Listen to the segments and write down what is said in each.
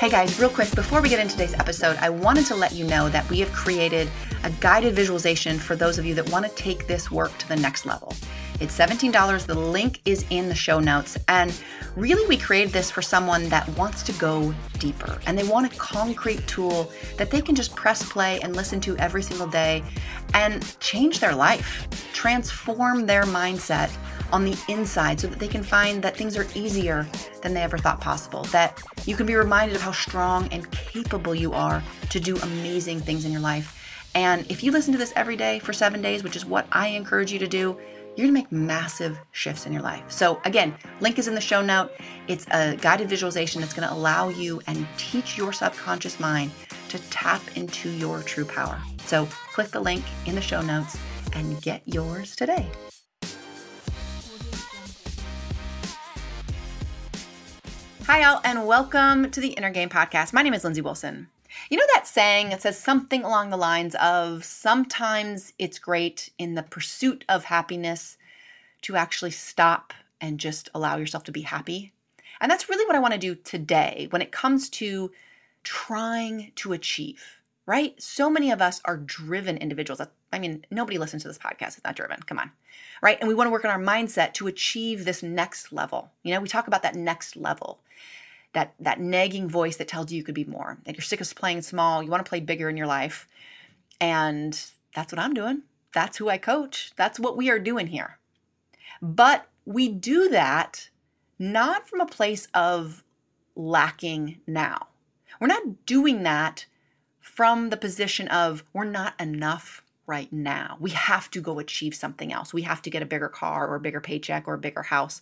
Hey guys, real quick, before we get into today's episode, I wanted to let you know that we have created a guided visualization for those of you that want to take this work to the next level. It's $17. The link is in the show notes. And really, we created this for someone that wants to go deeper and they want a concrete tool that they can just press play and listen to every single day and change their life, transform their mindset on the inside so that they can find that things are easier than they ever thought possible. That you can be reminded of how strong and capable you are to do amazing things in your life. And if you listen to this every day for seven days, which is what I encourage you to do, you're gonna make massive shifts in your life. So, again, link is in the show note. It's a guided visualization that's gonna allow you and teach your subconscious mind to tap into your true power. So, click the link in the show notes and get yours today. Hi, all, and welcome to the Inner Game Podcast. My name is Lindsey Wilson. You know that saying that says something along the lines of sometimes it's great in the pursuit of happiness to actually stop and just allow yourself to be happy? And that's really what I want to do today when it comes to trying to achieve right? So many of us are driven individuals. I mean, nobody listens to this podcast is not driven. Come on, right? And we want to work on our mindset to achieve this next level. You know, we talk about that next level, that that nagging voice that tells you you could be more, that you're sick of playing small. You want to play bigger in your life, and that's what I'm doing. That's who I coach. That's what we are doing here. But we do that not from a place of lacking now. We're not doing that from the position of we're not enough right now. We have to go achieve something else. We have to get a bigger car or a bigger paycheck or a bigger house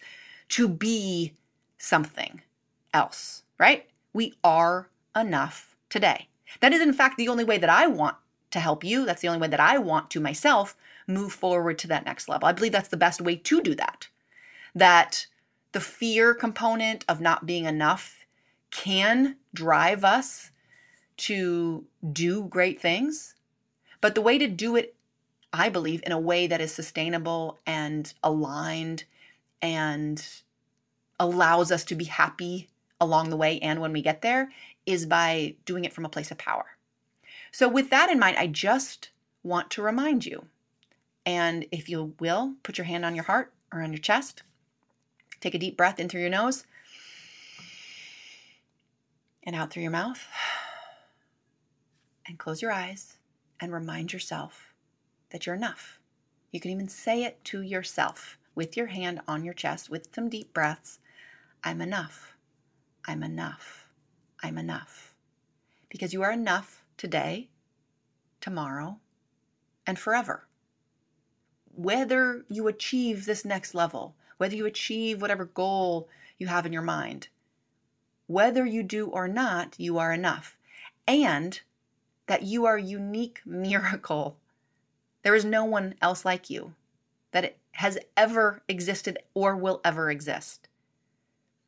to be something else, right? We are enough today. That is, in fact, the only way that I want to help you. That's the only way that I want to myself move forward to that next level. I believe that's the best way to do that. That the fear component of not being enough can drive us to do great things. But the way to do it, I believe, in a way that is sustainable and aligned and allows us to be happy along the way and when we get there is by doing it from a place of power. So, with that in mind, I just want to remind you, and if you will, put your hand on your heart or on your chest. Take a deep breath in through your nose and out through your mouth and close your eyes and remind yourself that you're enough. You can even say it to yourself with your hand on your chest with some deep breaths I'm enough. I'm enough. I'm enough. Because you are enough today, tomorrow, and forever. Whether you achieve this next level, whether you achieve whatever goal you have in your mind, whether you do or not, you are enough. And that you are a unique miracle. There is no one else like you that has ever existed or will ever exist.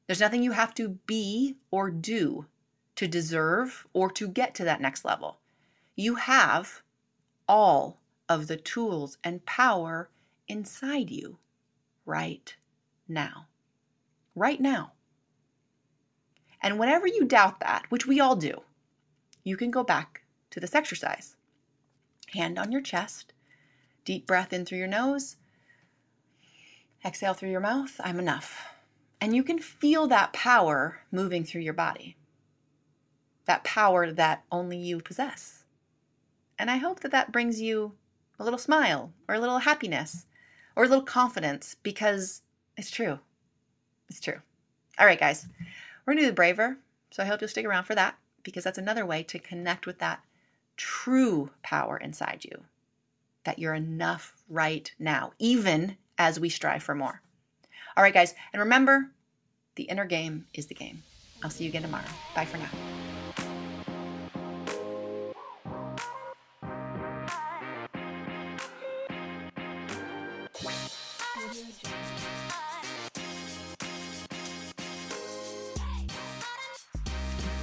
There's nothing you have to be or do to deserve or to get to that next level. You have all of the tools and power inside you right now. Right now. And whenever you doubt that, which we all do, you can go back to this exercise. Hand on your chest, deep breath in through your nose, exhale through your mouth. I'm enough. And you can feel that power moving through your body, that power that only you possess. And I hope that that brings you a little smile or a little happiness or a little confidence because it's true. It's true. All right, guys, we're going to do the braver. So I hope you'll stick around for that because that's another way to connect with that true power inside you that you're enough right now, even as we strive for more. All right, guys, and remember the inner game is the game. I'll see you again tomorrow. Bye for now.